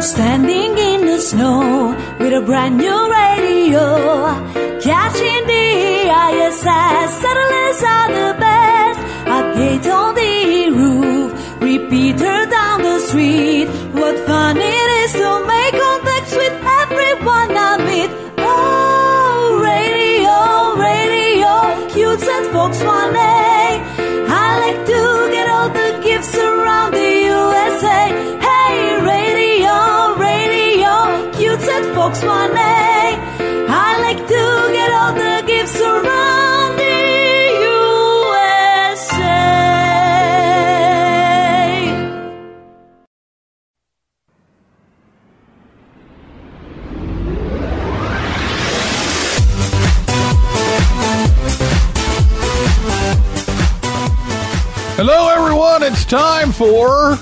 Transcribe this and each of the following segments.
Standing in the snow with a brand new radio. Catching the ISS satellites are the best. Update on the roof, repeater down the street. What fun it is to make contacts day. I like to get all the gifts around the USA. Hello, everyone. It's time for,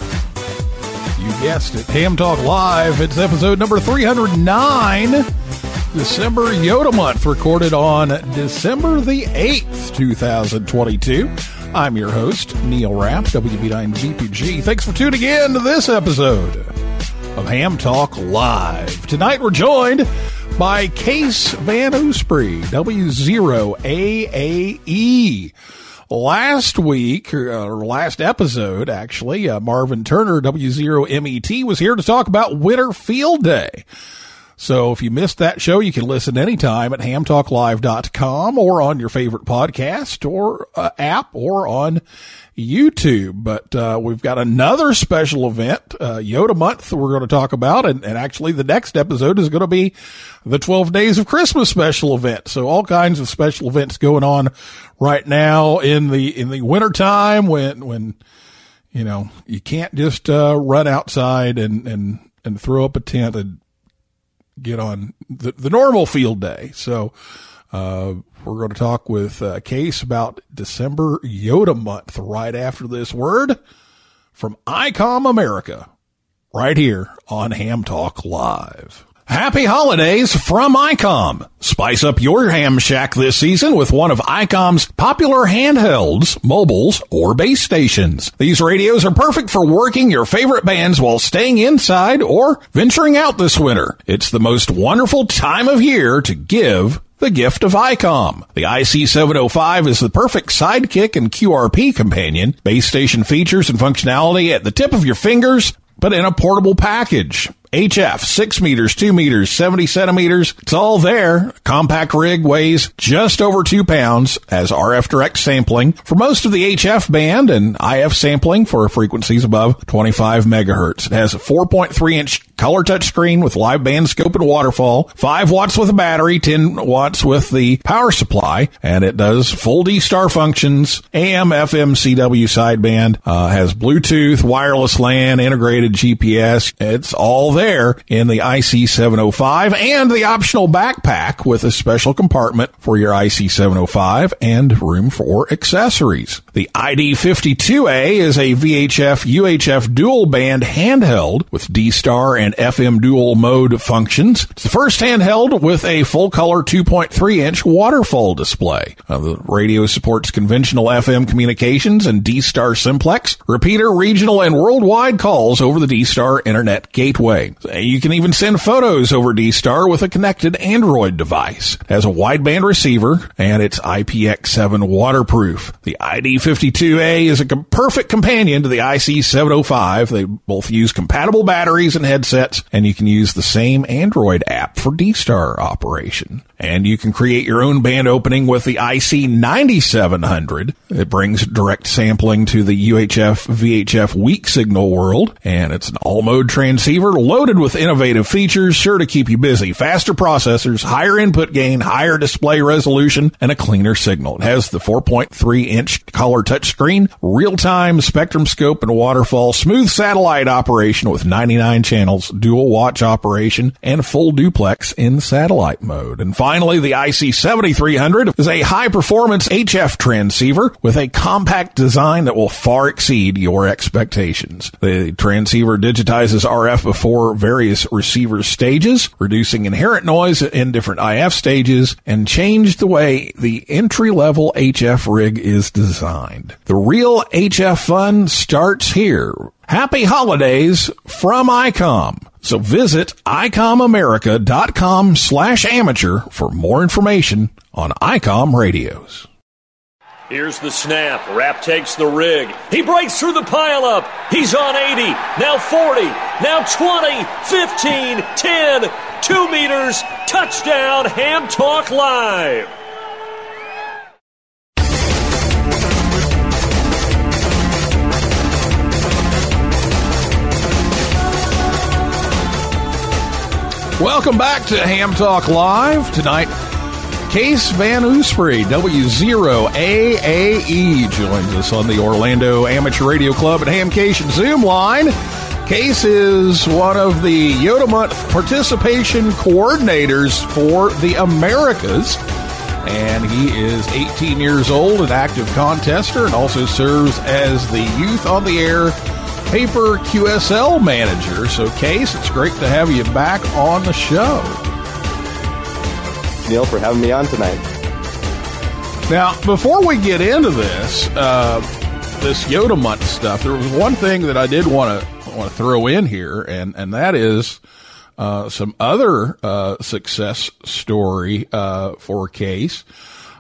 you at Ham Talk Live. It's episode number 309, December YOTA month, recorded on December the 8th, 2022. I'm your host, Neil Rapp, WB9VPG. Thanks for tuning in to this episode of Ham Talk Live. Tonight we're joined by Case Van Oosprey, W0AAE. Last week, or uh, last episode, actually, uh, Marvin Turner, W0MET, was here to talk about Winter Field Day. So if you missed that show, you can listen anytime at hamtalklive.com or on your favorite podcast or uh, app or on YouTube. But uh, we've got another special event, uh, YOTA Month, we're going to talk about. And, and actually, the next episode is going to be the 12 Days of Christmas special event. So all kinds of special events going on right now in the in the wintertime when when you know you can't just uh, run outside and and and throw up a tent and get on the, the normal field day. So, uh, we're going to talk with uh, Case about December YOTA month right after this word from ICOM America right here on Ham Talk Live. Happy holidays from ICOM. Spice up your ham shack this season with one of ICOM's popular handhelds, mobiles, or base stations. These radios are perfect for working your favorite bands while staying inside or venturing out this winter. It's the most wonderful time of year to give the gift of ICOM. The IC705 is the perfect sidekick and QRP companion. Base station features and functionality at the tip of your fingers, but in a portable package. HF, 6 meters, 2 meters, 70 centimeters. It's all there. Compact rig weighs just over 2 pounds as RF direct sampling for most of the HF band and IF sampling for frequencies above 25 megahertz. It has a 4.3 inch color touch screen with live band scope and waterfall, 5 watts with a battery, 10 watts with the power supply, and it does full D-Star functions, AM, FM, CW sideband, uh, has Bluetooth, wireless LAN, integrated GPS. It's all there in the IC705 and the optional backpack with a special compartment for your IC705 and room for accessories. The ID52A is a VHF UHF dual band handheld with D-Star and FM dual mode functions. It's the first handheld with a full color 2.3 inch waterfall display. Uh, the radio supports conventional FM communications and D-Star simplex, repeater, regional, and worldwide calls over the D-Star internet gateway. You can even send photos over D-Star with a connected Android device. It has a wideband receiver and it's IPX7 waterproof. The ID52A is a com- perfect companion to the IC705. They both use compatible batteries and headsets and you can use the same Android app for D-Star operation. And you can create your own band opening with the IC 9700. It brings direct sampling to the UHF VHF weak signal world, and it's an all mode transceiver loaded with innovative features sure to keep you busy. Faster processors, higher input gain, higher display resolution, and a cleaner signal. It has the 4.3 inch color touchscreen, real time spectrum scope and waterfall, smooth satellite operation with 99 channels, dual watch operation, and full duplex in satellite mode. And finally, the IC7300 is a high performance HF transceiver with a compact design that will far exceed your expectations. The transceiver digitizes RF before various receiver stages, reducing inherent noise in different IF stages, and changed the way the entry level HF rig is designed. The real HF fun starts here. Happy holidays from ICOM. So visit ICOMAmerica.com slash amateur for more information on ICOM radios. Here's the snap. Rapp takes the rig. He breaks through the pileup. He's on 80, now 40, now 20, 15, 10, 2 meters. Touchdown, Ham Talk Live. Welcome back to Ham Talk Live. Tonight, Case Van Oosprey, W0AAE, joins us on the Orlando Amateur Radio Club and Hamcation Zoom line. Case is one of the YOTA Month participation coordinators for the Americas. And he is 18 years old, an active contester, and also serves as the Youth on the Air Paper QSL manager. So, Case, it's great to have you back on the show. Neil, for having me on tonight. Now, before we get into this, uh, this YOTA month stuff, there was one thing that I did want to want to throw in here, and and that is uh, some other uh, success story uh, for Case.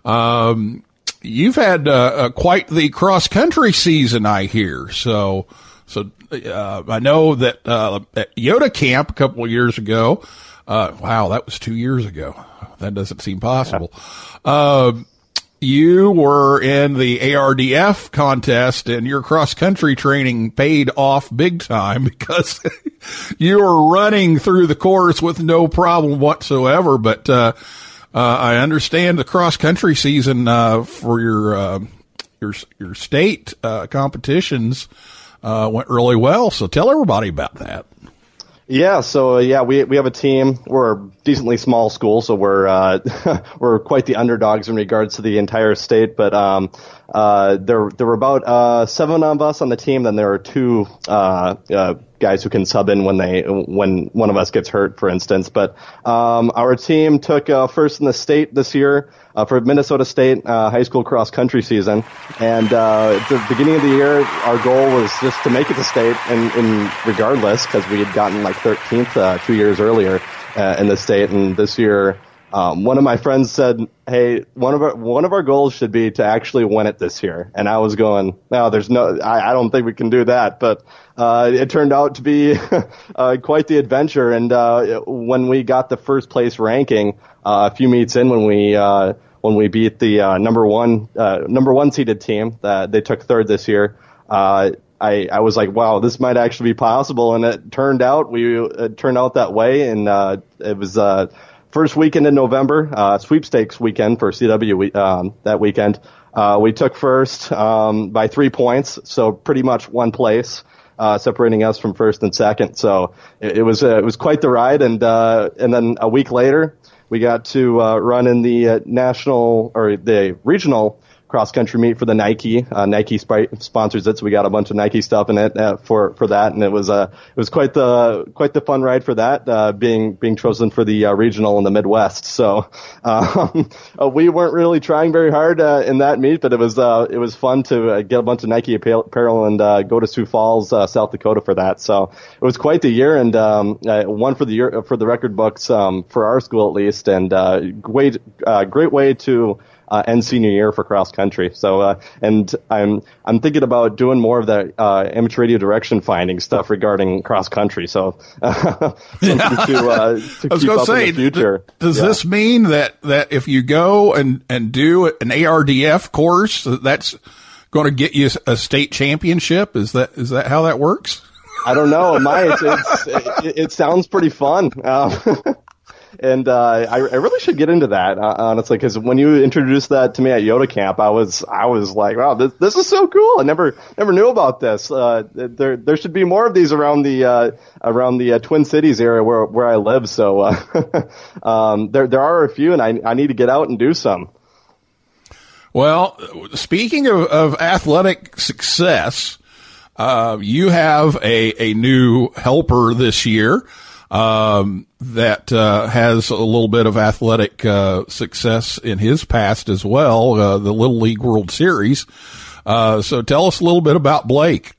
Um, you've had uh, quite the cross country season, I hear. So so uh, I know that uh, at YOTA Camp a couple of years ago. Uh, wow, that was two years ago. That doesn't seem possible. Uh, you were in the ARDF contest and your cross country training paid off big time because you were running through the course with no problem whatsoever. But, uh, uh, I understand the cross country season, uh, for your, uh, your, your state, uh, competitions, uh, went really well. So tell everybody about that. Yeah, so uh, yeah, we we have a team. We're a decently small school, so we're uh, we're quite the underdogs in regards to the entire state. But um, uh, there there were about uh, seven of us on the team. Then there are two uh, uh, guys who can sub in when they when one of us gets hurt, for instance. But um, our team took uh, first in the state this year uh, for Minnesota State uh, high school cross country season. And uh, at the beginning of the year, our goal was just to make it to state, and, and regardless, because we had gotten like 13th uh, two years earlier uh, in the state, and this year. Um, one of my friends said, "Hey, one of our one of our goals should be to actually win it this year." And I was going, "No, there's no. I, I don't think we can do that." But uh, it turned out to be uh, quite the adventure. And uh, when we got the first place ranking, uh, a few meets in, when we uh, when we beat the uh, number one number one seeded team that they took third this year. Uh, I, I was like, wow, this might actually be possible, and it turned out we it turned out that way, and uh, it was uh, first weekend in November, uh, sweepstakes weekend for CW um, that weekend. Uh, we took first um, by three points, so pretty much one place. Uh, separating us from first and second, so it, it was uh, it was quite the ride. And uh, and then a week later, we got to uh, run in the national or the regional cross country meet for the Nike. Uh, Nike sp- sponsors it, so we got a bunch of Nike stuff in it uh, for for that, and it was uh, it was quite the quite the fun ride for that. Uh, being being chosen for the uh, regional in the Midwest, so um, uh, we weren't really trying very hard uh, in that meet, but it was it was fun to get a bunch of Nike apparel and go to Sioux Falls, South Dakota for that. So it was quite the year, and um, one for the year for the record books um, for our school at least, and great great way to uh, end senior year for cross country. So, uh, and I'm I'm thinking about doing more of that uh, amateur radio direction finding stuff regarding cross country. So, uh, to, uh, to I was keep going to up say, in the future. d- does Yeah. this mean that, that if you go and, and do an ARDF course, that's going to get you a state championship? Is that, is that how that works? I don't know. It might. It's, it's, it, it sounds pretty fun. Um, and uh, I, I really should get into that uh, honestly, because when you introduced that to me at YOTA Camp, I was I was like, wow, this, this is so cool. I never never knew about this. Uh, there there should be more of these around the uh, around the uh, Twin Cities area where where I live. So uh, um, there there are a few, and I I need to get out and do some. Well, speaking of, of athletic success, uh, you have a, a new helper this year um, that uh, has a little bit of athletic uh, success in his past as well, uh, the Little League World Series. Uh, so tell us a little bit about Blake.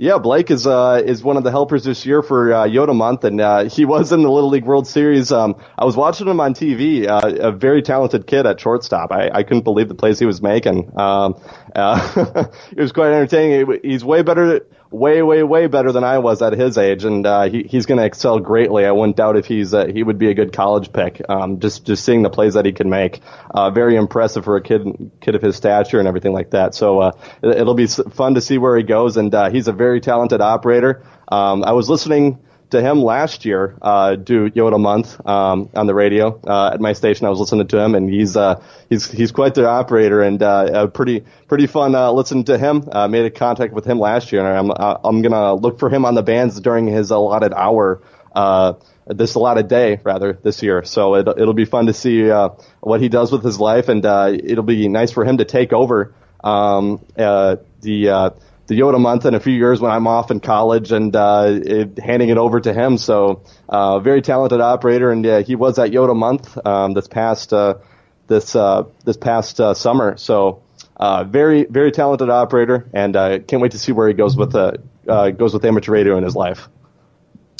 Yeah, Blake is uh, is one of the helpers this year for uh, YOTA Month, and uh, he was in the Little League World Series. Um, I was watching him on TV. Uh, a very talented kid at shortstop. I, I couldn't believe the plays he was making. Um, uh, it was quite entertaining. He's way better, way, way, way better than I was at his age, and uh, he, he's going to excel greatly. I wouldn't doubt if he's uh, he would be a good college pick. Um, just just seeing the plays that he can make, uh, very impressive for a kid kid of his stature and everything like that. So uh, it, it'll be fun to see where he goes, and uh, he's a very talented operator. Um, I was listening to him last year uh, do YOTA Month um, on the radio uh, at my station. I was listening to him, and he's uh, he's he's quite the operator, and uh, pretty pretty fun uh, listening to him. Uh, made a contact with him last year, and I'm uh, I'm gonna look for him on the bands during his allotted hour. Uh, this allotted day rather this year, so it, it'll be fun to see uh, what he does with his life, and uh, it'll be nice for him to take over um, uh, the uh, the YOTA month in a few years when I'm off in college and uh, it, handing it over to him. So uh, very talented operator, and he was at YOTA month um, this past uh, this uh, this past uh, summer. So uh, very very talented operator, and uh, can't wait to see where he goes with uh, goes with amateur radio in his life.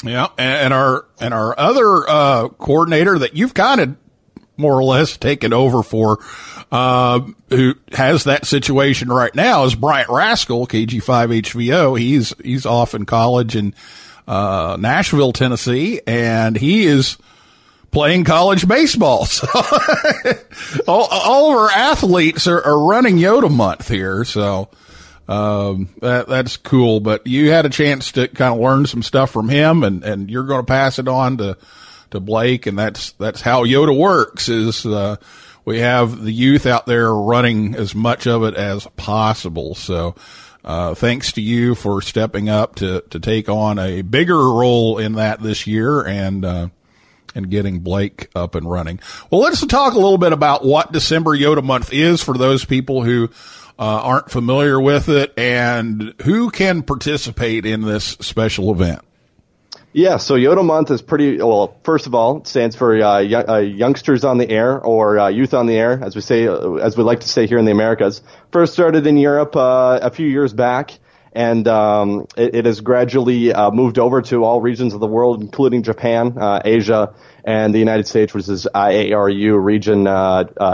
Yeah, and, and our and our other uh, coordinator that you've kind of more or less taken over for, uh, who has that situation right now is Bryant Rascal, KG5 HVO. He's he's off in college in uh, Nashville, Tennessee, and he is playing college baseball. So all, all of our athletes are, are running YOTA month here. So um, that that's cool. But you had a chance to kind of learn some stuff from him, and and you're going to pass it on to to Blake, and that's that's how YOTA works. Is uh, we have the youth out there running as much of it as possible. So. Uh, thanks to you for stepping up to, to take on a bigger role in that this year and, uh, and getting Blake up and running. Well, let's talk a little bit about what December YOTA month is for those people who uh, aren't familiar with it and who can participate in this special event. Yeah, so YOTA Month is pretty well. First of all, it stands for uh, uh, youngsters on the air or uh, youth on the air, as we say, uh, as we like to say here in the Americas. First started in Europe uh, a few years back, and um, it, it has gradually uh, moved over to all regions of the world, including Japan, uh, Asia, and the United States, which is IARU Region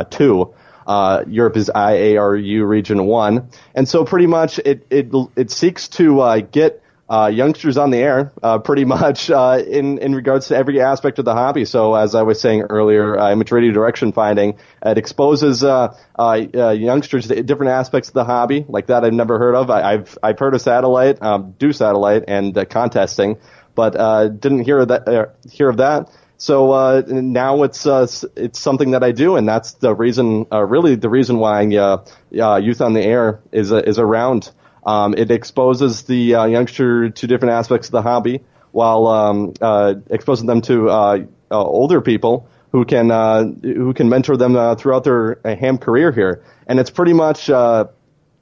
Two. Uh, Europe is IARU Region One, and so pretty much it it it seeks to uh, get uh, youngsters on the air, uh, pretty much uh, in in regards to every aspect of the hobby. So as I was saying earlier, uh, maturity direction finding it exposes uh, uh, youngsters to different aspects of the hobby, like that I've never heard of. I, I've I've heard of satellite, um, do satellite and contesting, but didn't hear of that hear of that. So now it's it's something that I do, and that's the reason, really the reason why Youth on the Air is is around. Um, it exposes the uh, youngster to different aspects of the hobby, while um, uh, exposing them to uh, uh, older people who can uh, who can mentor them uh, throughout their ham career here. And it's pretty much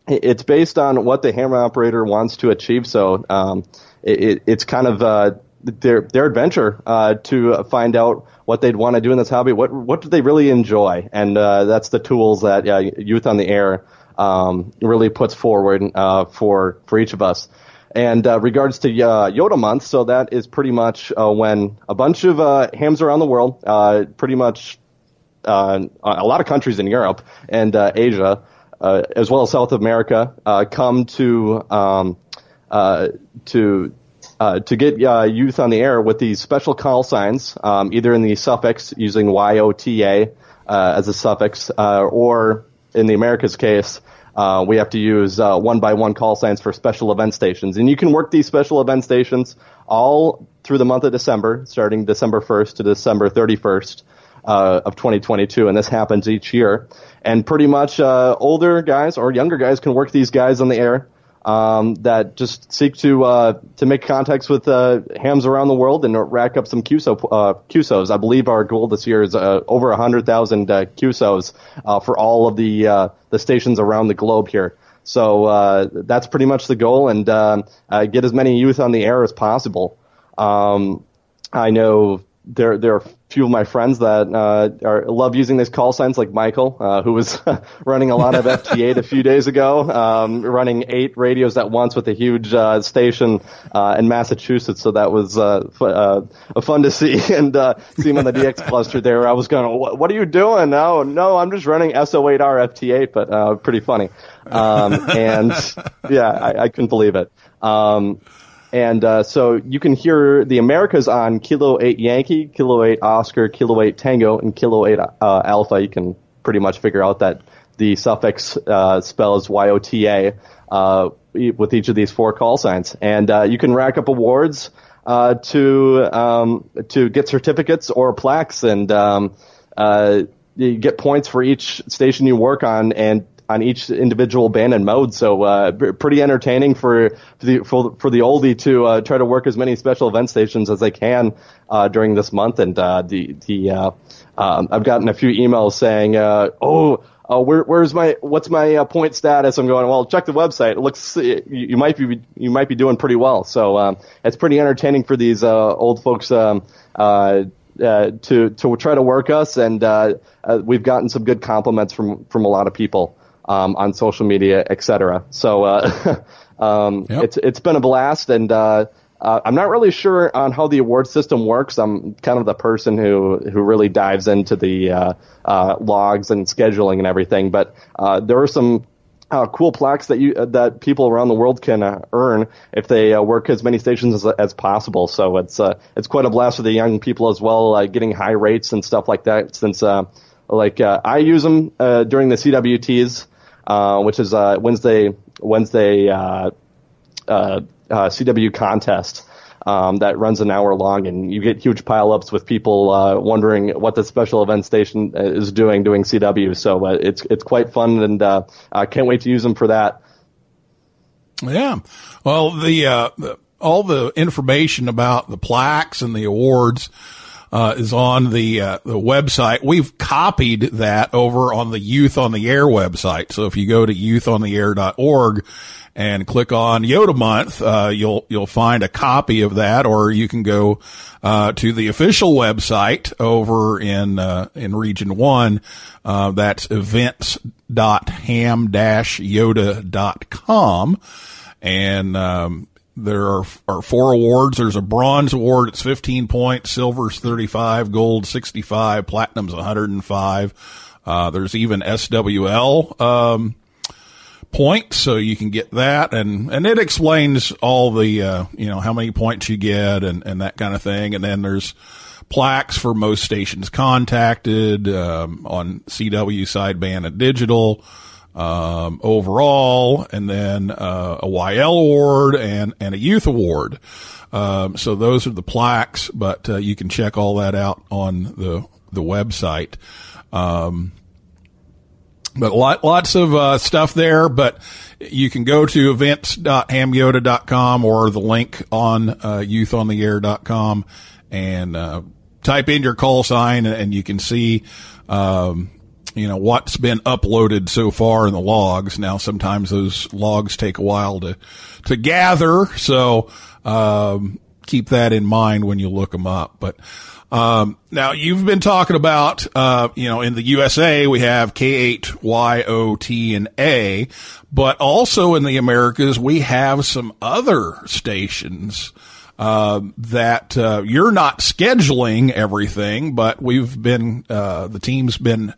it's based on what the ham operator wants to achieve. So um, it, it, it's kind of their their adventure to find out what they'd want to do in this hobby. What what do they really enjoy? And that's the tools that Youth on the Air um, really puts forward uh, for for each of us. And uh, regards to uh, YOTA Month, so that is pretty much uh, when a bunch of uh, hams around the world, uh, pretty much a lot of countries in Europe and Asia, as well as South America, come to um, to uh, to get uh, youth on the air with these special call signs, um, either in the suffix using YOTA uh, as a suffix, or in the Americas case, uh, we have to use one by one call signs for special event stations. And you can work these special event stations all through the month of December, starting December 1st to December 31st. Uh, of 2022, and this happens each year. And pretty much uh, older guys or younger guys can work these guys on the air um, that just seek to uh, to make contacts with uh, hams around the world and rack up some QSO uh, QSOs. I believe our goal this year is uh, over hundred thousand uh, QSOs uh, for all of the uh, the stations around the globe here. So uh, that's pretty much the goal, and um, get as many youth on the air as possible. Um, I know there there few of my friends that uh, are, love using these call signs, like Michael, uh, who was running a lot of FT8 a few days ago, um, running eight radios at once with a huge uh, station uh, in Massachusetts. So that was uh, f- uh, fun to see and see him on the DX cluster there. I was going, what, are you doing? No, no, I'm just running SO8R FT8, but pretty funny. Um, and yeah, I, I couldn't believe it. Um, and uh, so you can hear the Americas on Kilo 8 Yankee, Kilo 8 Oscar, Kilo 8 Tango, and Kilo 8 uh, Alpha. You can pretty much figure out that the suffix uh, spells YOTA uh, with each of these four call signs. And uh, you can rack up awards uh, to um, to get certificates or plaques, and um, you get points for each station you work on, and on each individual band and mode. So uh, pretty entertaining for, for the for, for the oldie to uh, try to work as many special event stations as they can uh, during this month. And uh, the the uh, um, I've gotten a few emails saying, uh, "Oh, where, where's my what's my point status?" I'm going, "Well, check the website. It looks you, you might be you might be doing pretty well." So um, it's pretty entertaining for these old folks. Um, uh, to to try to work us, and uh, uh, we've gotten some good compliments from from a lot of people um, on social media, etc. So uh, um, yep. it's it's been a blast, and uh, uh, I'm not really sure on how the award system works. I'm kind of the person who who really dives into the uh, uh, logs and scheduling and everything. But uh, there are some uh, cool plaques that you uh, that people around the world can uh, earn if they uh, work as many stations as, as possible. So it's uh, it's quite a blast for the young people as well, uh, getting high rates and stuff like that. Since like I use them during the CWTs, which is a Wednesday Wednesday CW contest um, that runs an hour long, and you get huge pileups with people uh, wondering what the special event station uh, is doing, doing CW. So uh, it's it's quite fun, and uh, I can't wait to use them for that. Yeah, well, uh, the all the information about the plaques and the awards. Uh, is on the uh, the website. We've copied that over on the Youth on the Air website. So if you go to youthontheair.org and click on YOTA Month, uh, you'll you'll find a copy of that, or you can go uh, to the official website over in uh, in Region One. Uh, that's events.ham-yota.com, and um, there are, are four awards. There's a bronze award. It's 15 points. Silver's 35. Gold 65. Platinum's 105. Uh, there's even SWL, um, points, so you can get that, and and it explains all the uh, you know how many points you get and and that kind of thing, and then there's plaques for most stations contacted um, on CW sideband and digital um, overall, and then uh, a YL award and and a youth award. Um, so those are the plaques, but uh, you can check all that out on the the website. Um, but lot, lots of uh, stuff there. But you can go to events.hamyota.com or the link on uh, youthontheair.com and uh, type in your call sign, and you can see. Um, you know what's been uploaded so far in the logs. Now, sometimes those logs take a while to to gather, so um, keep that in mind when you look them up. But um, now you've been talking about, uh, you know, in the USA we have K8, Y, O, T, and A, but also in the Americas we have some other stations, uh, that uh, you're not scheduling everything, but we've been uh, the team's been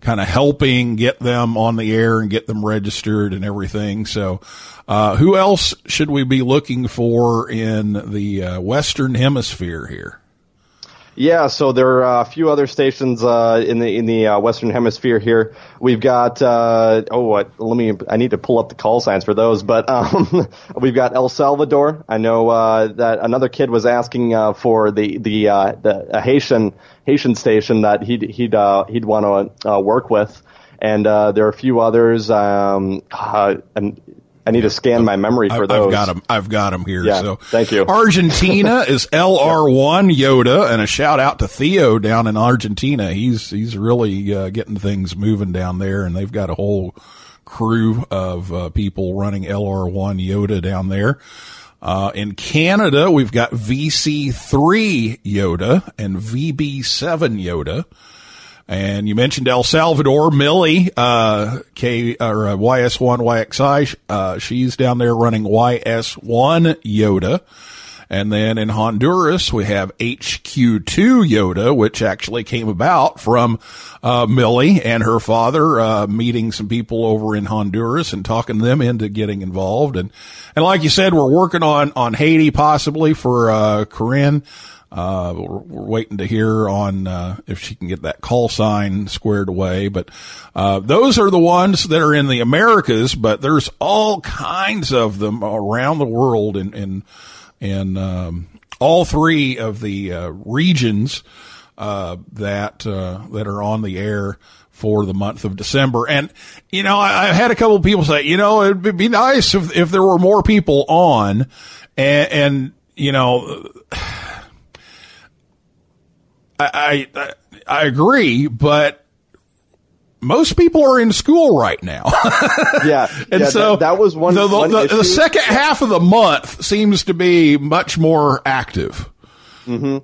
kind of helping get them on the air and get them registered and everything. So, uh, who else should we be looking for in the uh, Western Hemisphere here? Yeah, so there are a few other stations uh, in the in the uh, Western Hemisphere here. We've got uh, oh, what? Let me. I need to pull up the call signs for those, but um, we've got El Salvador. I know uh, that another kid was asking uh, for the the uh, the Haitian Haitian station that he'd he'd he'd want to work with, and there are a few others. Um, and I need to scan my memory for those. I've got them. I've got them here. Yeah, so thank you. Argentina is LR1 YOTA, and a shout out to Theo down in Argentina. He's he's really uh, getting things moving down there, and they've got a whole crew of uh, people running LR1 YOTA down there. Uh, in Canada, we've got VC3 YOTA and VB7 YOTA. And you mentioned El Salvador, Millie, uh, K, or uh, YS1 YXI, uh, she's down there running YS1 YOTA. And then in Honduras, we have HQ2 YOTA, which actually came about from, uh, Millie and her father, uh, meeting some people over in Honduras and talking them into getting involved. And, and like you said, we're working on, on Haiti possibly for, uh, Corinne. Uh, we're, we're, waiting to hear on uh, if she can get that call sign squared away. But uh, those are the ones that are in the Americas. But there's all kinds of them around the world in in, in um, all three of the uh, regions uh, that uh, that are on the air for the month of December. And, you know, I, I had a couple of people say, you know, it'd be nice if, if there were more people on and, and you know, I, I, I agree, but most people are in school right now. yeah, and yeah, so that, that was one. The, the, one the, the, second half of the month seems to be much more active. Mm-hmm.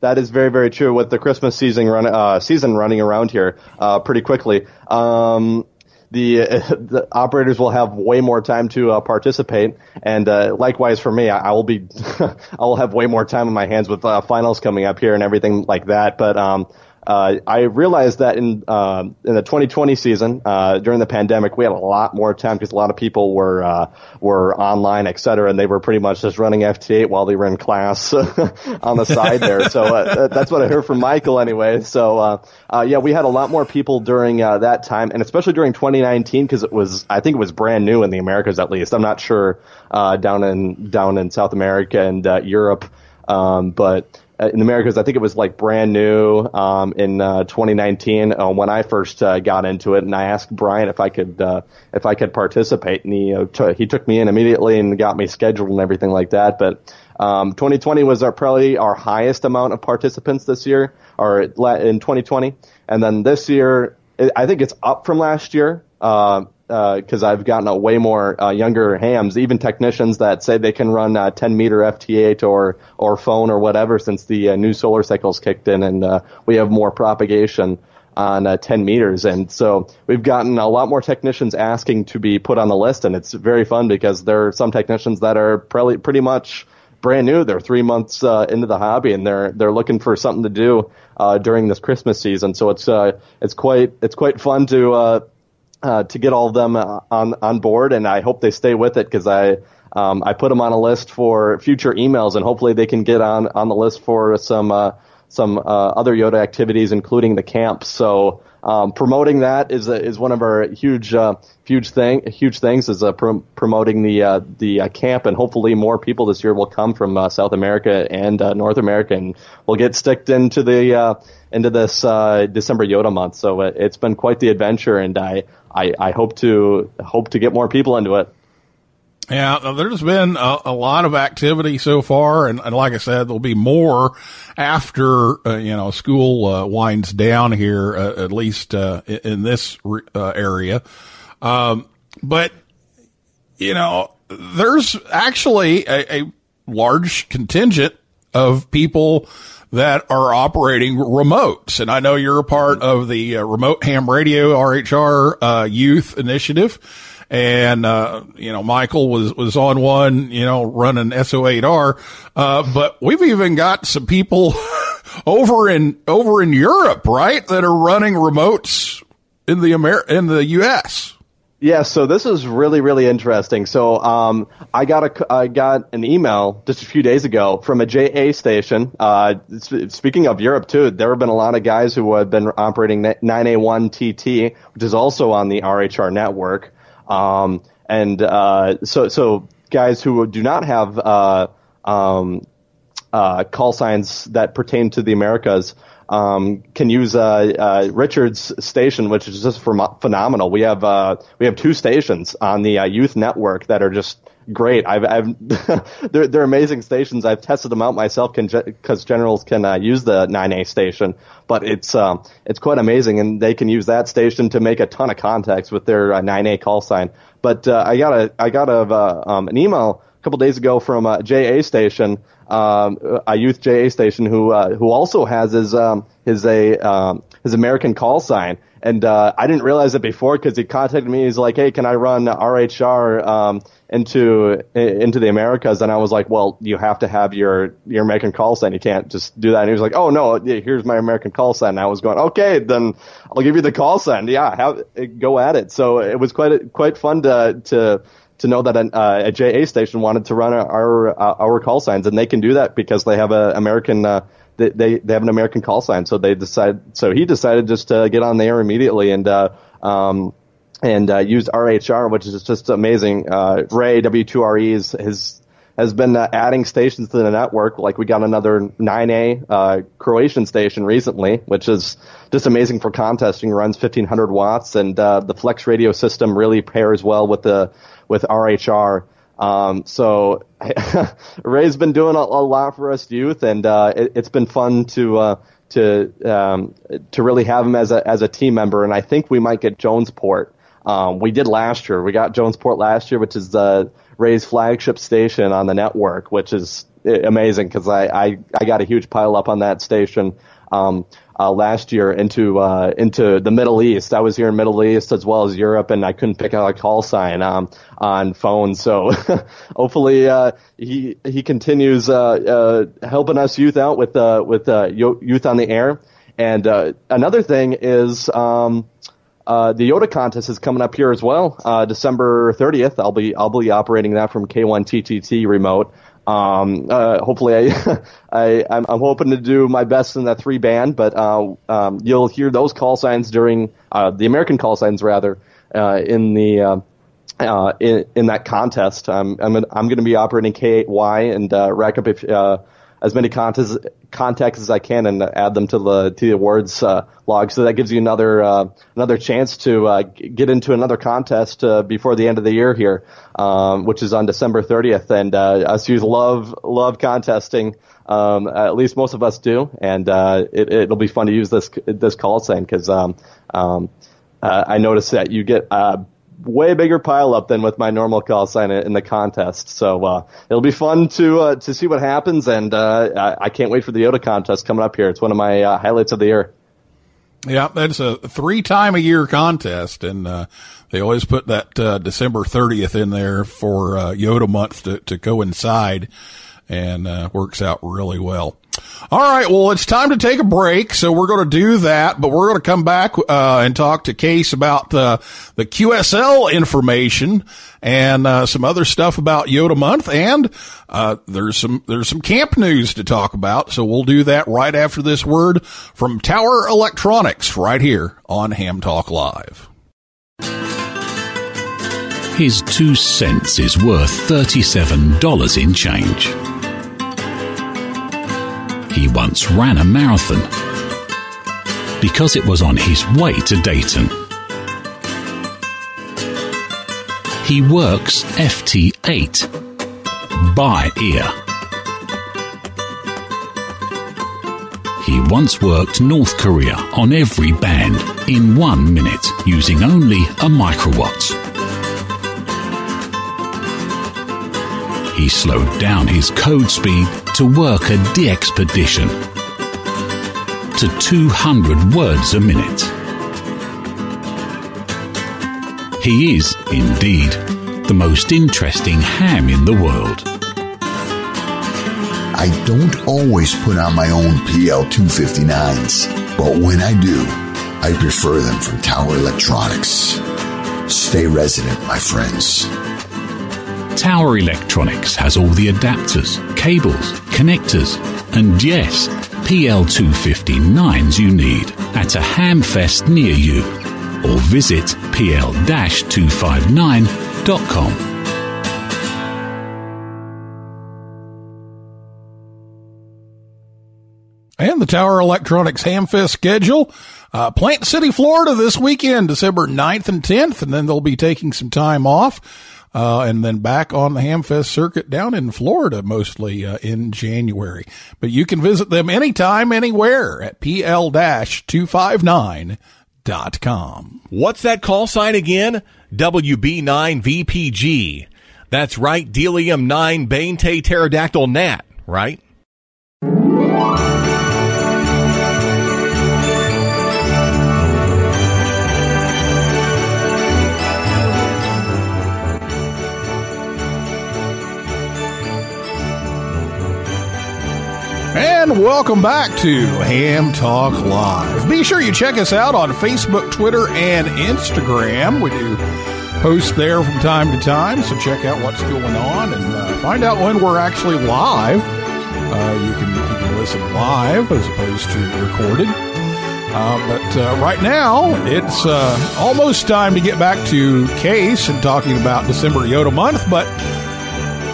That is very, very true. With the Christmas season run, uh, season running around here uh, pretty quickly, um, the, uh, the operators will have way more time to uh, participate, and uh, likewise for me, I, I will be, I will have way more time on my hands with uh, finals coming up here and everything like that. But um, uh, I realized that in uh, in the 2020 season uh, during the pandemic, we had a lot more time because a lot of people were uh, were online, et cetera, and they were pretty much just running FT8 while they were in class on the side there. So uh, that's what I heard from Michael anyway. So uh, uh, yeah, we had a lot more people during uh, that time, and especially during 2019 because it was I think it was brand new in the Americas at least. I'm not sure uh, down in down in South America and uh, Europe, um, but in the Americas, I think it was like brand new um, in uh, 2019 uh, when I first uh, got into it, and I asked Brian if I could uh, if I could participate, and he uh, t- he took me in immediately and got me scheduled and everything like that. But um, 2020 was our probably our highest amount of participants this year, or in 2020, and then this year I think it's up from last year. Uh, because uh, I've gotten a way more uh, younger hams, even technicians that say they can run uh, 10 meter FT8 or or phone or whatever since the uh, new solar cycles kicked in, and uh, we have more propagation on uh, 10 meters, and so we've gotten a lot more technicians asking to be put on the list, and it's very fun because there are some technicians that are pretty pretty much brand new. They're three months into the hobby, and they're they're looking for something to do during this Christmas season. So it's uh it's quite it's quite fun to uh, to get all of them uh, on on board, and I hope they stay with it because I um, I put them on a list for future emails, and hopefully they can get on on the list for some uh, some uh, other YOTA activities, including the camp. So um, promoting that is is one of our huge uh, huge thing huge things is uh, pr- promoting the uh, the camp, and hopefully more people this year will come from South America and North America, and we'll get sticked into the into this December YOTA month. So it's been quite the adventure, and I I, I hope to hope to get more people into it. Yeah, there's been a, a, lot of activity so far, and, and, like I said, there'll be more after uh, you know school uh, winds down here, uh, at least uh, in this uh, area. Um, but you know, there's actually a, a large contingent of people that are operating remotes. And I know you're a part of the uh, remote ham radio RHR uh, youth initiative. and uh, you know Michael was was on one, you know, running SO8R. Uh, but we've even got some people over in over in Europe, right, that are running remotes in the Amer- in the U.S. Yeah, so this is really, really interesting. So um, I got a I got an email just a few days ago from a JA station. Uh, speaking of Europe too, there have been a lot of guys who have been operating 9A1 TT, which is also on the RHR network. Um, and uh, so so guys who do not have uh, um, uh, call signs that pertain to the Americas um, can use uh, uh, Richard's station, which is just phenomenal. We have uh, we have two stations on the youth network that are just great. I've, I've they're, they're amazing stations. I've tested them out myself because generals can uh, use the 9A station, but it's um, it's quite amazing, and they can use that station to make a ton of contacts with their uh, 9A call sign. But uh, I got a I got a um, an email a couple days ago from a JA station um, a youth JA station who uh, who also has his um, his a um, his American call sign. And uh, I didn't realize it before because he contacted me. He's like, "Hey, can I run RHR um, into into the Americas?" And I was like, "Well, you have to have your your American call sign. You can't just do that." And he was like, "Oh no, here's my American call sign." And I was going, "Okay, then I'll give you the call sign. Yeah, have go at it." So it was quite quite fun to to to know that an, uh, a JA station wanted to run our uh, our call signs, and they can do that because they have an American uh, they, they have an American call sign. So they decide. So he decided just to get on the air immediately and uh, um and uh, RHR, which is just amazing. Uh, Ray W2RE has has been uh, adding stations to the network. Like we got another 9A uh, Croatian station recently, which is just amazing for contesting. Runs 1500 watts, and uh, the Flex radio system really pairs well with the with RHR. Um, so Ray's been doing a, a, lot for us youth, and uh, it, has been fun to uh, to um, to really have him as a as a team member. And I think we might get Jonesport. Um, we did last year. We got Jonesport last year, which is Ray's flagship station on the network, which is amazing because I, I I got a huge pile up on that station. Um, uh, last year into uh, into the Middle East. I was here in Middle East as well as Europe, and I couldn't pick out a call sign um, on phone. So hopefully uh, he he continues uh, uh, helping us youth out with uh, with youth on the air. And another thing is. Um, uh, the YOTA contest is coming up here as well, uh, December 30th. I'll be I'll be operating that from K1 TTT remote. Um, uh, hopefully, I, I I'm, I'm, hoping to do my best in that three band, but uh, um, you'll hear those call signs during uh, the American call signs rather uh, in the uh, uh, in, in that contest. I'm I'm, I'm going to be operating K8Y and rack up if as many contacts contacts as I can and add them to the to the awards uh, log. So that gives you another uh, another chance to uh, get into another contest uh, before the end of the year here, um, which is on December 30th. And uh, us youth love love contesting. Um, at least most of us do, and uh, it, will be fun to use this this call sign because um, um, I noticed that you get way bigger pile up than with my normal call sign in the contest. So uh, it'll be fun to uh, to see what happens, and uh, I, can't wait for the YOTA contest coming up here. It's one of my uh, highlights of the year. Yeah, that's a three time a year contest, and uh, they always put that uh, December 30th in there for YOTA month to, to coincide, and works out really well. All right. Well, it's time to take a break. So we're going to do that, but we're going to come back, uh, and talk to Case about, the QSL information and, uh, some other stuff about YOTA month. And, uh, there's some, there's some camp news to talk about. So we'll do that right after this word from Tower Electronics right here on Ham Talk Live. His two cents is worth $37 in change. Once ran a marathon because it was on his way to Dayton. He works FT8 by ear. He once worked North Korea on every band in one minute using only a microwatt. He slowed down his code speed to work a DXpedition to 200 words a minute. He is, indeed, the most interesting ham in the world. I don't always put on my own PL259s, but when I do, I prefer them from Tower Electronics. Stay resident, my friends. Tower Electronics has all the adapters, cables, connectors, and yes, PL259s you need at a hamfest near you or visit pl-259.com. And the Tower Electronics Hamfest schedule. Uh, Plant City, Florida this weekend, December 9th and 10th, and then they'll be taking some time off. Uh, and then back on the Hamfest circuit down in Florida, mostly uh, in January. But you can visit them anytime, anywhere at pl-259.com. What's that call sign again? WB9VPG. That's right, Delium 9 Bainte Pterodactyl Nat, right? And welcome back to Ham Talk Live. Be sure you check us out on Facebook, Twitter, and Instagram. We do post there from time to time, so check out what's going on and uh, find out when we're actually live. Uh, you, can, you can listen live as opposed to recorded. Uh, but uh, right now, it's uh, almost time to get back to Case and talking about December YOTA month. But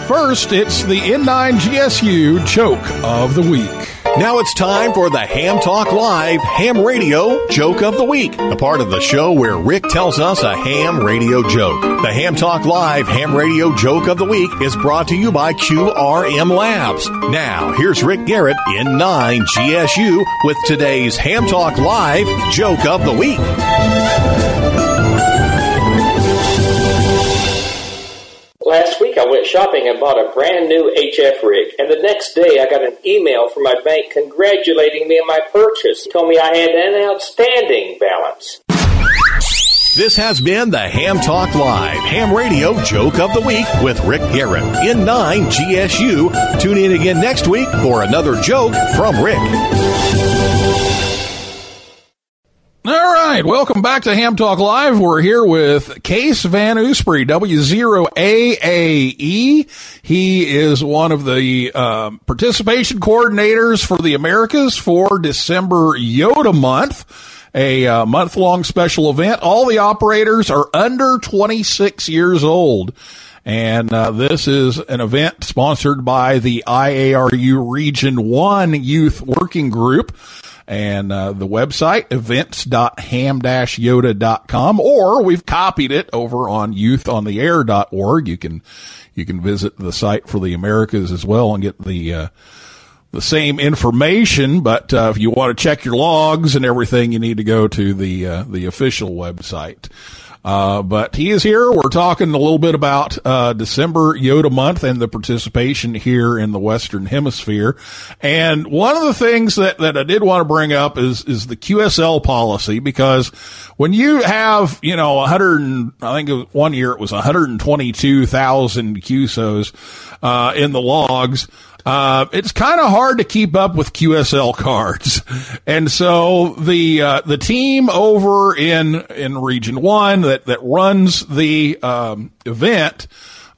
first, it's the N9 GSU Joke of the Week. Now it's time for the Ham Talk Live Ham Radio Joke of the Week, a part of the show where Rick tells us a ham radio joke. The Ham Talk Live Ham Radio Joke of the Week is brought to you by QRM Labs. Now, here's Rick Garrett N9 GSU with today's Ham Talk Live Joke of the Week. Last week I went shopping and bought a brand new HF rig, and the next day I got an email from my bank congratulating me on my purchase. Told me I had an outstanding balance. This has been the Ham Talk Live Ham Radio Joke of the Week with Rick Garrett N9 GSU. Tune in again next week for another joke from Rick. Right, welcome back to Ham Talk Live. We're here with Case Van Oosprey, W0AAE. He is one of the um, participation coordinators for the Americas for December YOTA Month, a uh, month long special event. All the operators are under 26 years old. And uh, this is an event sponsored by the IARU Region 1 Youth Working Group and uh, the website events.ham-yota.com or we've copied it over on youthontheair.org you can you can visit the site for the americas as well and get the uh, the same information. But uh, if you want to check your logs and everything you need to go to the uh, the official website uh, but he is here. We're talking a little bit about uh, December YOTA month and the participation here in the Western Hemisphere. And one of the things that, that I did want to bring up is is the QSL policy because when you have you know 100, I think one year it was 122,000 QSOs uh, in the logs. Uh, it's kind of hard to keep up with QSL cards, and so the uh, the team over in in Region One that that runs the um, event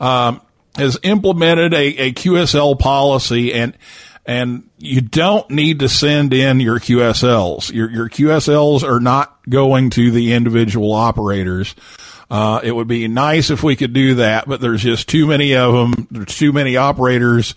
um, has implemented a, a QSL policy, and and you don't need to send in your QSLs. Your your QSLs are not going to the individual operators. Uh, it would be nice if we could do that, but there's just too many of them. There's too many operators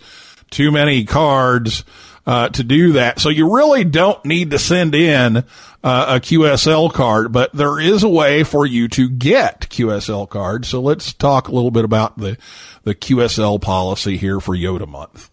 too many cards uh, to do that. So you really don't need to send in uh, a QSL card, but there is a way for you to get QSL cards. So let's talk a little bit about the the QSL policy here for YOTA month.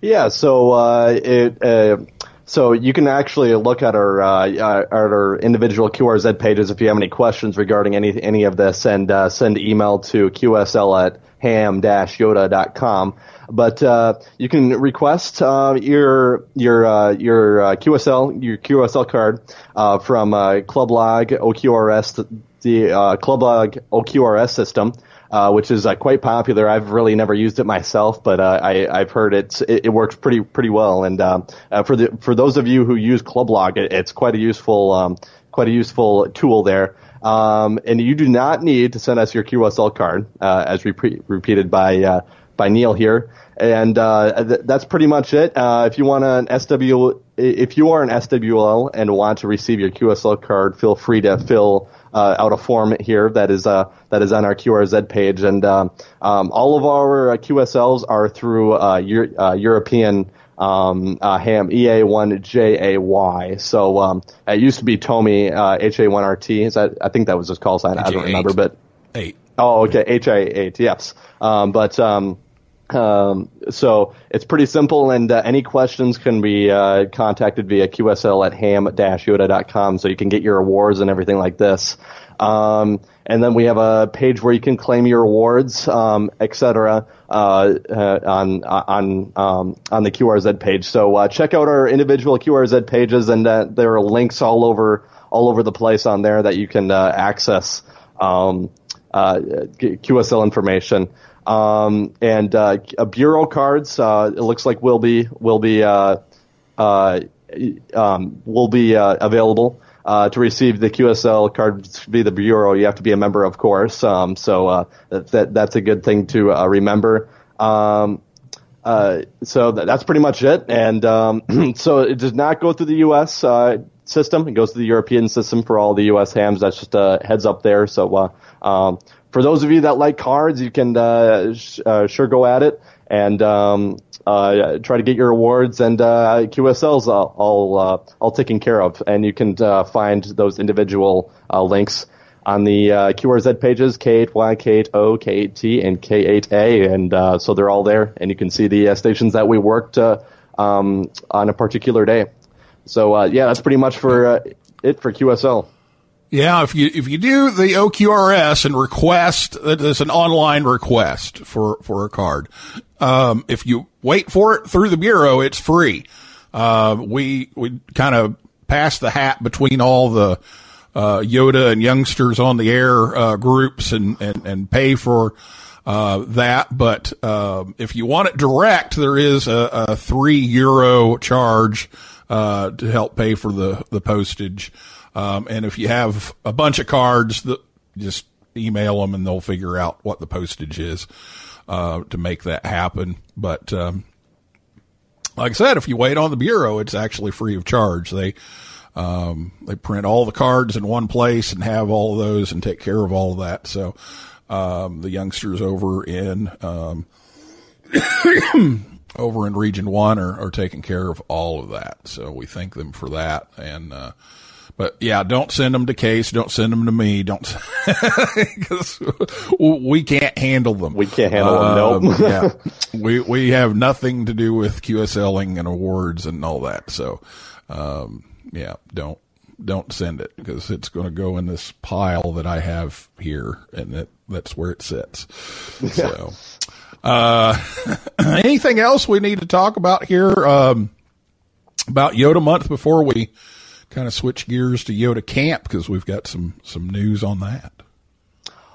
Yeah, so uh, it. Uh, so you can actually look at our uh, at our individual QRZ pages if you have any questions regarding any any of this, and uh, send email to qsl at ham-yota.com. But uh, you can request uh, your your uh, your uh, QSL your QSL card uh, from uh, Club Log OQRS the uh, Clublog OQRS system, uh, which is uh, quite popular. I've really never used it myself, but uh, I, have heard it, it works pretty pretty well. And uh, uh, for the for those of you who use Clublog, it, it's quite a useful um, quite a useful tool there. Um, and you do not need to send us your QSL card, uh, as re- repeated by by Neil here. And th- that's pretty much it. if you want an SW, if you are an SWL and want to receive your QSL card, feel free to fill uh, out a form here that is uh, that is on our QRZ page, and um, um, all of our uh, QSLs are through uh, Euro- uh, European um, uh, ham EA1JAY. So um, it used to be Tomy HA1RT. Is that, I think that was his call sign. I don't remember, but eight. Oh, okay, HA8. Yes, um, but. Um, um, so it's pretty simple, and uh, any questions can be uh, contacted via QSL at ham-yota.com, so you can get your awards and everything like this. Um, and then we have a page where you can claim your awards, um, etc. Uh, uh, on on um, on the QRZ page. So uh, check out our individual QRZ pages, and uh, there are links all over all over the place on there that you can access um, uh, QSL information. Um, and uh, bureau cards, uh, it looks like will be will be uh, uh um, will be uh, available uh, to receive the QSL card via the bureau. You have to be a member, of course. Um, so that that's a good thing to remember. Um, so that's pretty much it. And um, so it does not go through the U.S. system. It goes to the European system for all the U.S. hams. That's just a heads up there. So um, for those of you that like cards, you can uh, sh- uh, sure go at it and um, uh, try to get your awards and uh, QSLs all all, uh, all, taken care of. And you can uh, find those individual links on the QRZ pages K8Y, K8O, K8T, and K8A, and so they're all there. And you can see the stations that we worked um, on a particular day. So yeah, that's pretty much for it for QSL. Yeah, if you if you do the OQRS and request, there's an online request for for a card. Um, if you wait for it through the bureau, it's free. Uh, we we kind of pass the hat between all the uh, YOTA and youngsters on the air uh, groups and, and and pay for uh, that. But um, if you want it direct, there is a, a three euro charge uh, to help pay for the the postage. Um, and if you have a bunch of cards, the, just email them and they'll figure out what the postage is uh, to make that happen. But um, like I said, if you wait on the bureau, it's actually free of charge. They um, they print all the cards in one place and have all those and take care of all of that. So um, the youngsters over in um, over in Region One are, are taking care of all of that. So we thank them for that and. Uh, but yeah, don't send them to Case. Don't send them to me. Don't because we can't handle them. We can't handle them. Nope. yeah, we we have nothing to do with QSLing and awards and all that. So, um, yeah, don't don't send it because it's going to go in this pile that I have here, and that that's where it sits. So, uh, anything else we need to talk about here um, about YOTA Month before we? Kind of switch gears to YOTA Camp because we've got some some news on that.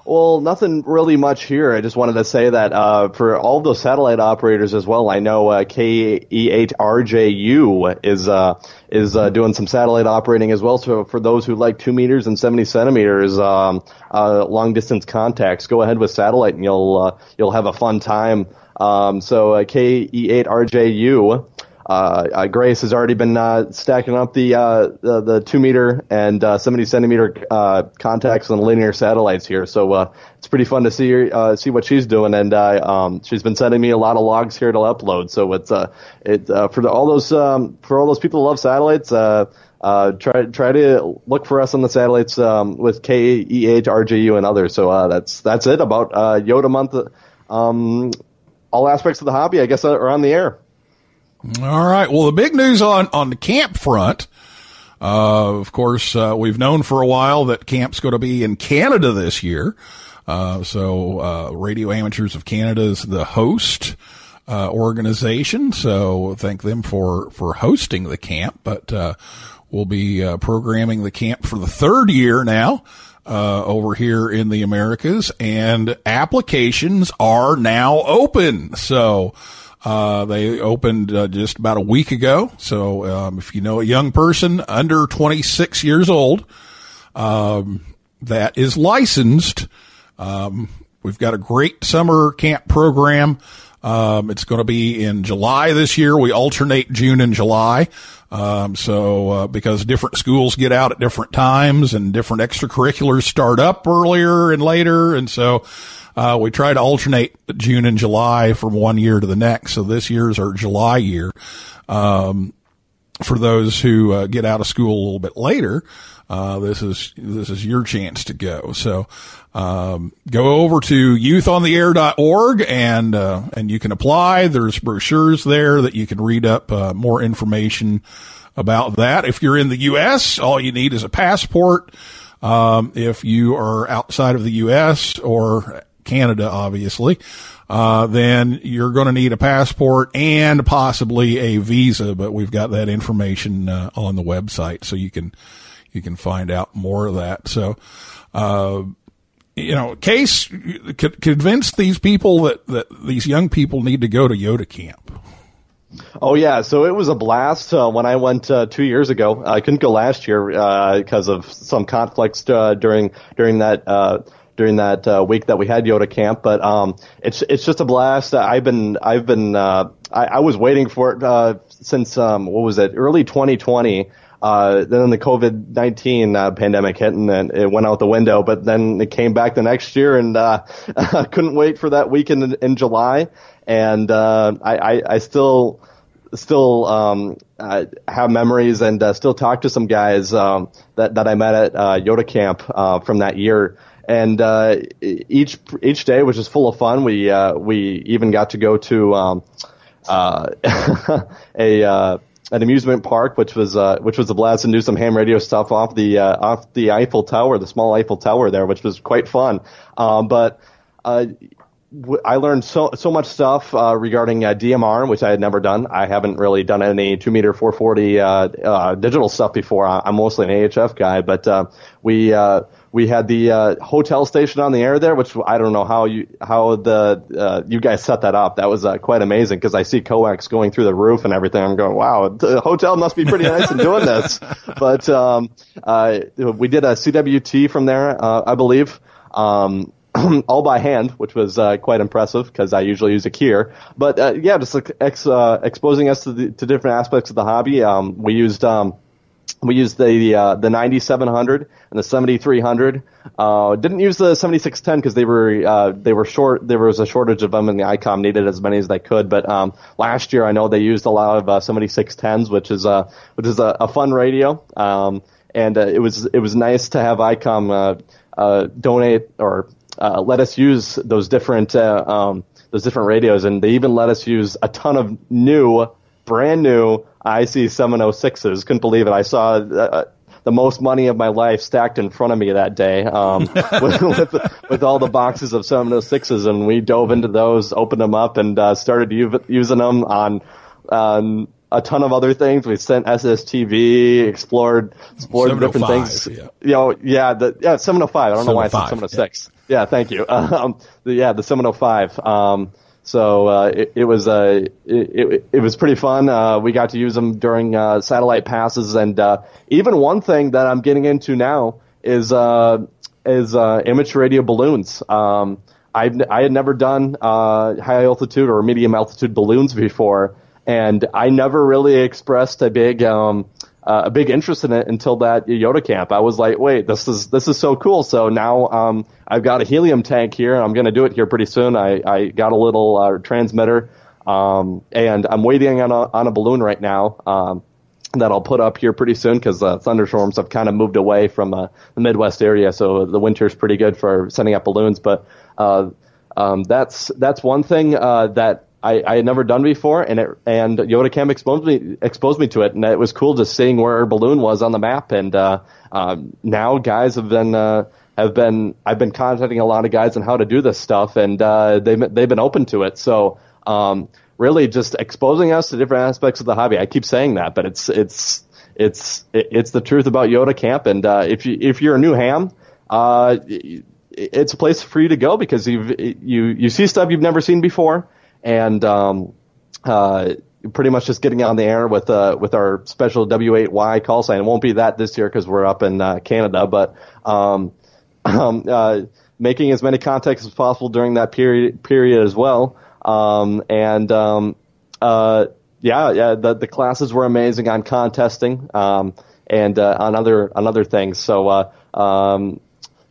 Well, nothing really much here. I just wanted to say that uh, for all those satellite operators as well, I know uh, KE8RJU is uh, is uh, doing some satellite operating as well. So for those who like two meters and seventy centimeters um, uh, long distance contacts, go ahead with satellite and you'll uh, you'll have a fun time. Um, so KE8RJU uh, uh, Grace has already been uh, stacking up the, uh, the, the two meter and uh, 70 centimeter uh, contacts on linear satellites here. So uh it's pretty fun to see her, see what she's doing, and uh um, she's been sending me a lot of logs here to upload. So it's uh it for the, all those um, for all those people who love satellites. Uh, uh try try to look for us on the satellites um, with KEH, RJU, and others. So uh, that's that's it about uh, YOTA month. Um, all aspects of the hobby, I guess, are on the air. All right. Well, the big news on, on the camp front, uh, of course, uh, we've known for a while that camp's going to be in Canada this year. Uh, so, uh, Radio Amateurs of Canada is the host, uh, organization. So thank them for, for hosting the camp, but, uh, we'll be, programming the camp for the third year now. uh, over here in the Americas, and applications are now open. So. Uh, they opened uh, just about a week ago. So, um, if you know a young person under 26 years old, um, that is licensed, um, we've got a great summer camp program. Um, it's going to be in July this year. We alternate June and July. Um, so, uh, because different schools get out at different times and different extracurriculars start up earlier and later. And so, uh, we try to alternate June and July from one year to the next. So this year's our July year. Um, for those who uh, get out of school a little bit later, uh, this is this is your chance to go. So um, go over to youthontheair.org and uh, and you can apply. There's brochures there that you can read up uh, more information about that. If you're in the U.S., all you need is a passport. Um, if you are outside of the U.S. or Canada, obviously, uh, then you're going to need a passport and possibly a visa. But we've got that information uh, on the website, so you can you can find out more of that. So, uh, you know, Case convince these people that that these young people need to go to YOTA camp. Oh yeah, so it was a blast uh, when I went uh, two years ago. I couldn't go last year because uh, of some conflicts uh, during during that uh, during that uh, week that we had YOTA Camp. But um, it's it's just a blast. I've been I've been uh, I, I was waiting for it uh, since um, what was it early 2020. Uh, then the COVID nineteen uh, pandemic hit and then it went out the window. But then it came back the next year, and uh, couldn't wait for that weekend in, in July. And I, I, I still still um, have memories and uh, still talk to some guys um, that that I met at uh, YOTA Camp from that year and uh, each each day was just full of fun. We uh, we even got to go to um, uh, a uh, an amusement park, which was uh, which was a blast, and do some ham radio stuff off the uh, off the Eiffel Tower, the small Eiffel Tower there, which was quite fun. Um, but I learned so so much stuff uh, regarding uh, DMR, which I had never done. I haven't really done any two meter 440 uh, digital stuff before. I'm mostly an AHF guy, but we we had the uh, hotel station on the air there, which I don't know how you how the uh, you guys set that up. That was uh, quite amazing because I see coax going through the roof and everything. I'm going, wow, the hotel must be pretty nice in doing this. But um, uh, we did a CWT from there, uh, I believe. Um, all by hand, which was uh, quite impressive because I usually use a keyer. But uh, yeah, just ex, uh, exposing us to, the, to different aspects of the hobby. Um, we used um, we used the uh, the 9700 and the 7300. Uh, didn't use the 7610 because they were uh, they were short. There was a shortage of them, and the ICOM needed as many as they could. But um, last year, I know they used a lot of uh, 7610s, which is a which is a, a fun radio. Um, and uh, it was it was nice to have ICOM uh, uh, donate or uh, let us use those different um, those different radios, and they even let us use a ton of new, brand new IC 706s. Couldn't believe it. I saw uh, the most money of my life stacked in front of me that day um, with, with, with, all the boxes of 706s, and we dove into those, opened them up, and uh, started u- using them on. a ton of other things. We sent SSTV, explored, explored different things. Yeah. You know, yeah, the, yeah, 705. I don't know why I said 706. Yeah, yeah thank you. Um, the, yeah, the 705. Um, so uh, it, it, was uh, it, it, it, was pretty fun. Uh, we got to use them during uh, satellite passes, and uh, even one thing that I'm getting into now is uh, is amateur radio balloons. Um, i I had never done high altitude or medium altitude balloons before, and I never really expressed a big um, uh, a big interest in it until that YOTA camp. I was like, wait, this is this is so cool. So now um, I've got a helium tank here, and I'm going to do it here pretty soon. I, I got a little uh, transmitter, um, and I'm waiting on a on a balloon right now. Um, that I'll put up here pretty soon because uh, thunderstorms have kind of moved away from uh, the Midwest area, so the winter's pretty good for sending up balloons. But uh, um, that's that's one thing uh, that I, I had never done before, and it and YOTA Camp exposed me exposed me to it, and it was cool just seeing where our balloon was on the map. And uh, uh, now guys have been uh, have been I've been contacting a lot of guys on how to do this stuff, and uh, they've they've been open to it. So um, really, just exposing us to different aspects of the hobby. I keep saying that, but it's it's it's it's the truth about YOTA Camp. And uh, if you if you're a new ham, uh, it's a place for you to go because you you you see stuff you've never seen before, and um, uh, pretty much just getting on the air with uh, with our special W8Y call sign. It won't be that this year because we're up in uh, Canada, but um, um, uh, making as many contacts as possible during that period period as well. Um, and um, uh, yeah, yeah, the the classes were amazing on contesting um, and uh, on other on other things. So uh, um,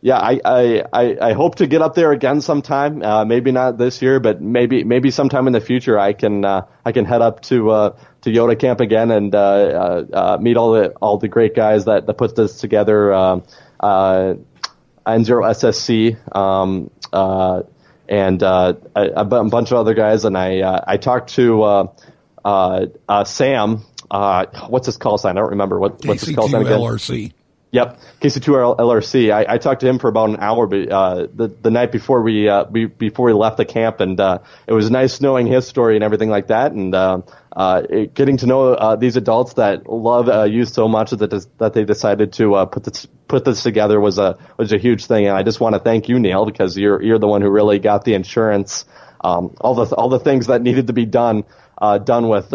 yeah, I, I, I, I hope to get up there again sometime. Uh, maybe not this year, but maybe maybe sometime in the future I can uh, I can head up to uh, to YOTA Camp again and uh, uh, uh, meet all the all the great guys that, that put this together. Um, uh, N0 SSC um, uh, and uh, a, a bunch of other guys, and I uh, I talked to uh, uh, uh, Sam. Uh, what's his call sign? I don't remember what what's his call sign again. LRC. Yep, KC2 LRC. I, I talked to him for about an hour uh, the the night before we, uh, before we left the camp, and uh, it was nice knowing his story and everything like that, and uh, uh, it, getting to know uh, these adults that love uh, you so much that that they decided to put this put this together was a was a huge thing, and I just want to thank you, Neil, because you're you're the one who really got the insurance, um, all the all the things that needed to be done done with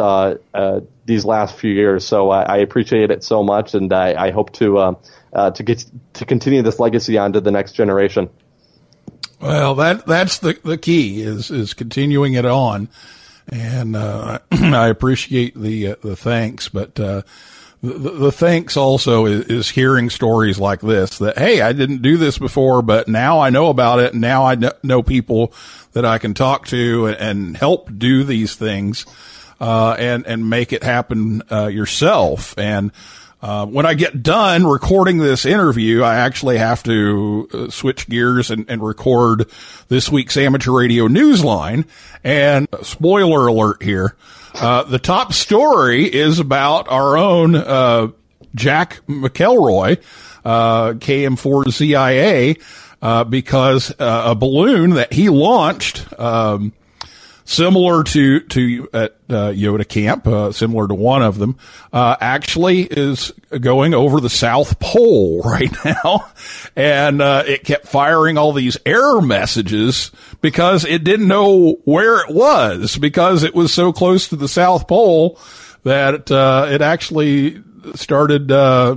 these last few years. So I, I appreciate it so much, and I, I hope to uh, uh, to get to continue this legacy on to the next generation. Well, that that's the the key is is continuing it on, and uh, I appreciate the uh, the thanks, but. Uh, the, the thanks also is, is, hearing stories like this that, hey, I didn't do this before, but now I know about it. And now I know people that I can talk to and, and help do these things, uh, and, and make it happen, uh, yourself. And, uh, when I get done recording this interview, I actually have to uh, switch gears and, and, record this week's amateur radio newsline. And uh, spoiler alert here. Uh, the top story is about our own uh, Jack McElroy, uh, KM4ZIA, uh, because a balloon that he launched. Um, similar to to at uh, YOTA Camp, uh, similar to one of them, uh, actually is going over the South Pole right now, and uh, it kept firing all these error messages because it didn't know where it was because it was so close to the South Pole that uh, it actually started uh,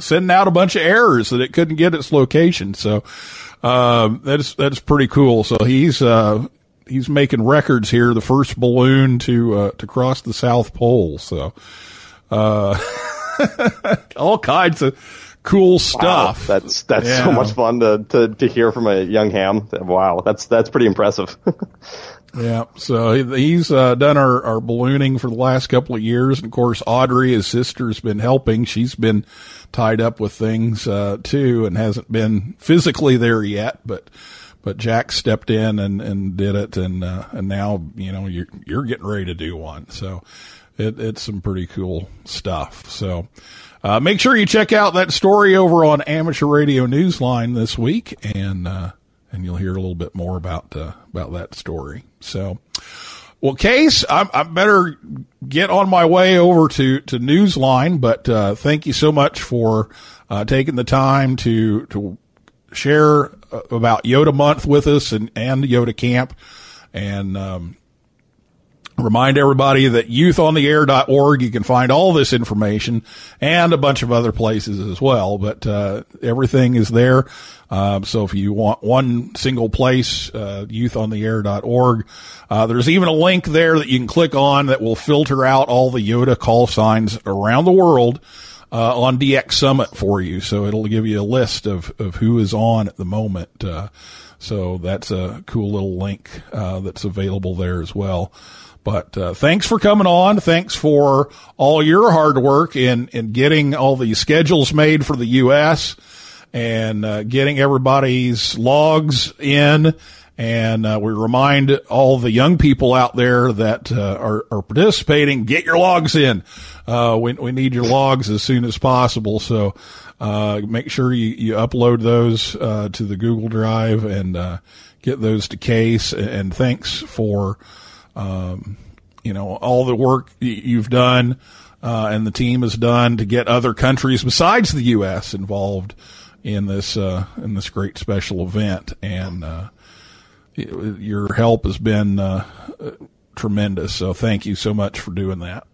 sending out a bunch of errors that it couldn't get its location. So. Um, that's that's pretty cool. So he's uh, he's making records here. The first balloon to uh, to cross the South Pole. So, uh, all kinds of cool stuff. Wow, that's that's yeah. so much fun to, to to hear from a young ham. Wow, that's that's pretty impressive. yeah, so he's uh, done our, our ballooning for the last couple of years, and of course Audrey, his sister's been helping. She's been tied up with things uh, too, and hasn't been physically there yet, but but Jack stepped in and, and did it, and uh, and now you know you're you're getting ready to do one. So it, it's some pretty cool stuff. So uh, make sure you check out that story over on Amateur Radio Newsline this week, and uh, and you'll hear a little bit more about uh, about that story. So. Well, Case, I, I better get on my way over to, to Newsline, but, uh, thank you so much for, uh, taking the time to, to share uh, about YOTA Month with us and, and YOTA Camp. And, um, remind everybody that youthontheair.org, you can find all this information and a bunch of other places as well. But, uh, everything is there. Um, so if you want one single place, uh, youthontheair.org, uh, there's even a link there that you can click on that will filter out all the YOTA call signs around the world uh, on DX Summit for you. So it'll give you a list of, of who is on at the moment. Uh, so that's a cool little link uh, that's available there as well. But uh, thanks for coming on. Thanks for all your hard work in in getting all these schedules made for the U.S. and uh, getting everybody's logs in and uh, we remind all the young people out there that uh, are, are, participating, get your logs in. Uh, we, we need your logs as soon as possible. So uh, make sure you, you upload those uh, to the Google Drive and uh, get those to Case. And thanks for um, you know all the work you've done and the team has done to get other countries besides the U.S. involved in this uh, in this great special event, and uh, your help has been uh, tremendous. So thank you so much for doing that.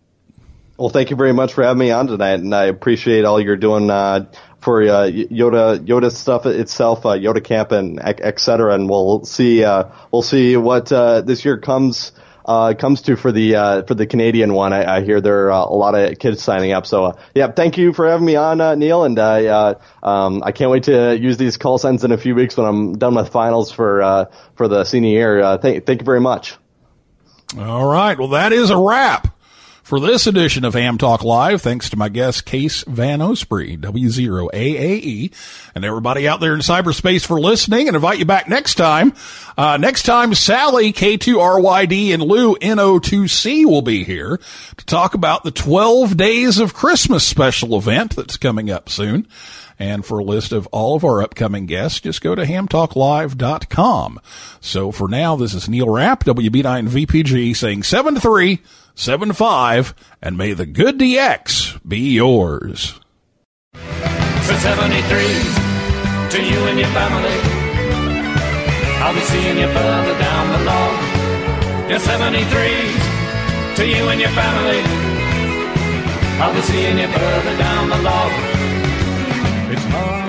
Well, thank you very much for having me on tonight, and I appreciate all you're doing uh, for uh, YOTA YOTA stuff itself, uh, YOTA Camp, and et cetera. And we'll see uh, we'll see what uh, this year comes uh, comes to for the uh, for the Canadian one. I, I hear there are uh, a lot of kids signing up. So uh, yeah, thank you for having me on, uh, Neil, and I uh, um, I can't wait to use these call signs in a few weeks when I'm done with finals for uh, for the senior year. Thank thank you very much. All right, well that is a wrap for this edition of Ham Talk Live. Thanks to my guest, Case Van Osprey, W0AAE, and everybody out there in cyberspace for listening and invite you back next time. Uh, next time, Sally, K2RYD, and Lou, NO2C will be here to talk about the 12 Days of Christmas special event that's coming up soon. And for a list of all of our upcoming guests, just go to hamtalklive.com. So for now, this is Neil Rapp, WB9VPG, saying 7 to 3, 7 to 5, and may the good DX be yours. For 73 to you and your family. I'll be seeing you further down the law. You're 73 to you and your family. I'll be seeing you further down the law. It's hard.